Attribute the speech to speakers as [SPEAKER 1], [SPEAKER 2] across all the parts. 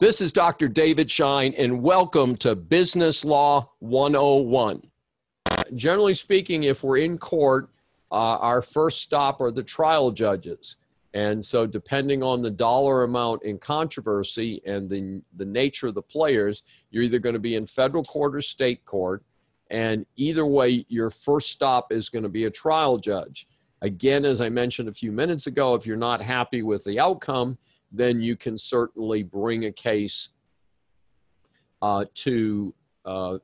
[SPEAKER 1] This is Dr. David Shine, and welcome to Business Law 101. Generally speaking, if we're in court, uh, our first stop are the trial judges. And so, depending on the dollar amount in controversy and the, the nature of the players, you're either going to be in federal court or state court. And either way, your first stop is going to be a trial judge. Again, as I mentioned a few minutes ago, if you're not happy with the outcome, then you can certainly bring a case uh, to uh,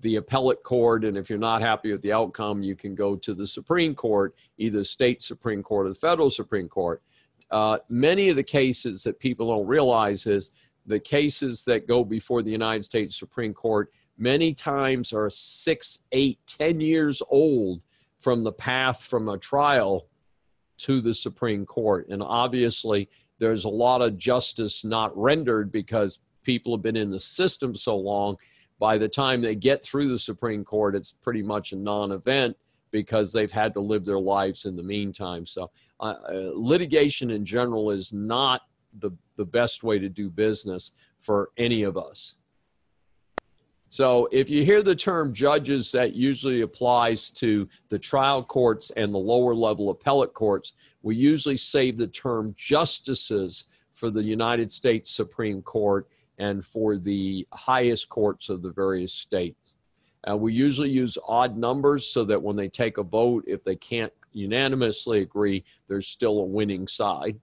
[SPEAKER 1] the appellate court. And if you're not happy with the outcome, you can go to the Supreme Court, either state Supreme Court or the federal Supreme Court. Uh, many of the cases that people don't realize is the cases that go before the United States Supreme Court many times are six, eight, ten years old from the path from a trial to the Supreme Court. And obviously, there's a lot of justice not rendered because people have been in the system so long. By the time they get through the Supreme Court, it's pretty much a non event because they've had to live their lives in the meantime. So, uh, uh, litigation in general is not the, the best way to do business for any of us. So if you hear the term judges, that usually applies to the trial courts and the lower level appellate courts. We usually save the term justices for the United States Supreme Court and for the highest courts of the various states. Uh, we usually use odd numbers so that when they take a vote, if they can't unanimously agree, there's still a winning side.